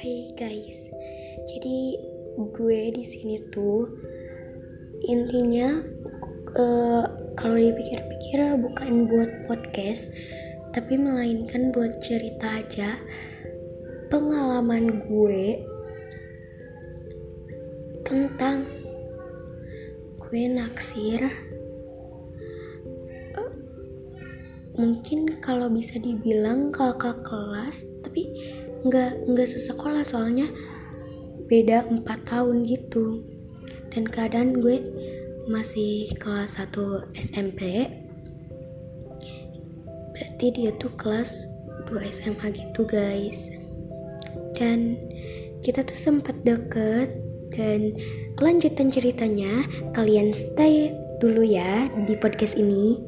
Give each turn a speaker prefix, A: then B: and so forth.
A: Hai guys, jadi gue di sini tuh intinya uh, kalau dipikir-pikir bukan buat podcast, tapi melainkan buat cerita aja. Pengalaman gue tentang gue naksir uh, mungkin kalau bisa dibilang kakak kelas tapi nggak nggak sesekolah soalnya. Beda 4 tahun gitu. Dan keadaan gue masih kelas 1 SMP berarti dia tuh kelas 2 SMA gitu guys. Dan kita tuh sempat deket. Dan kelanjutan ceritanya kalian stay dulu ya di podcast ini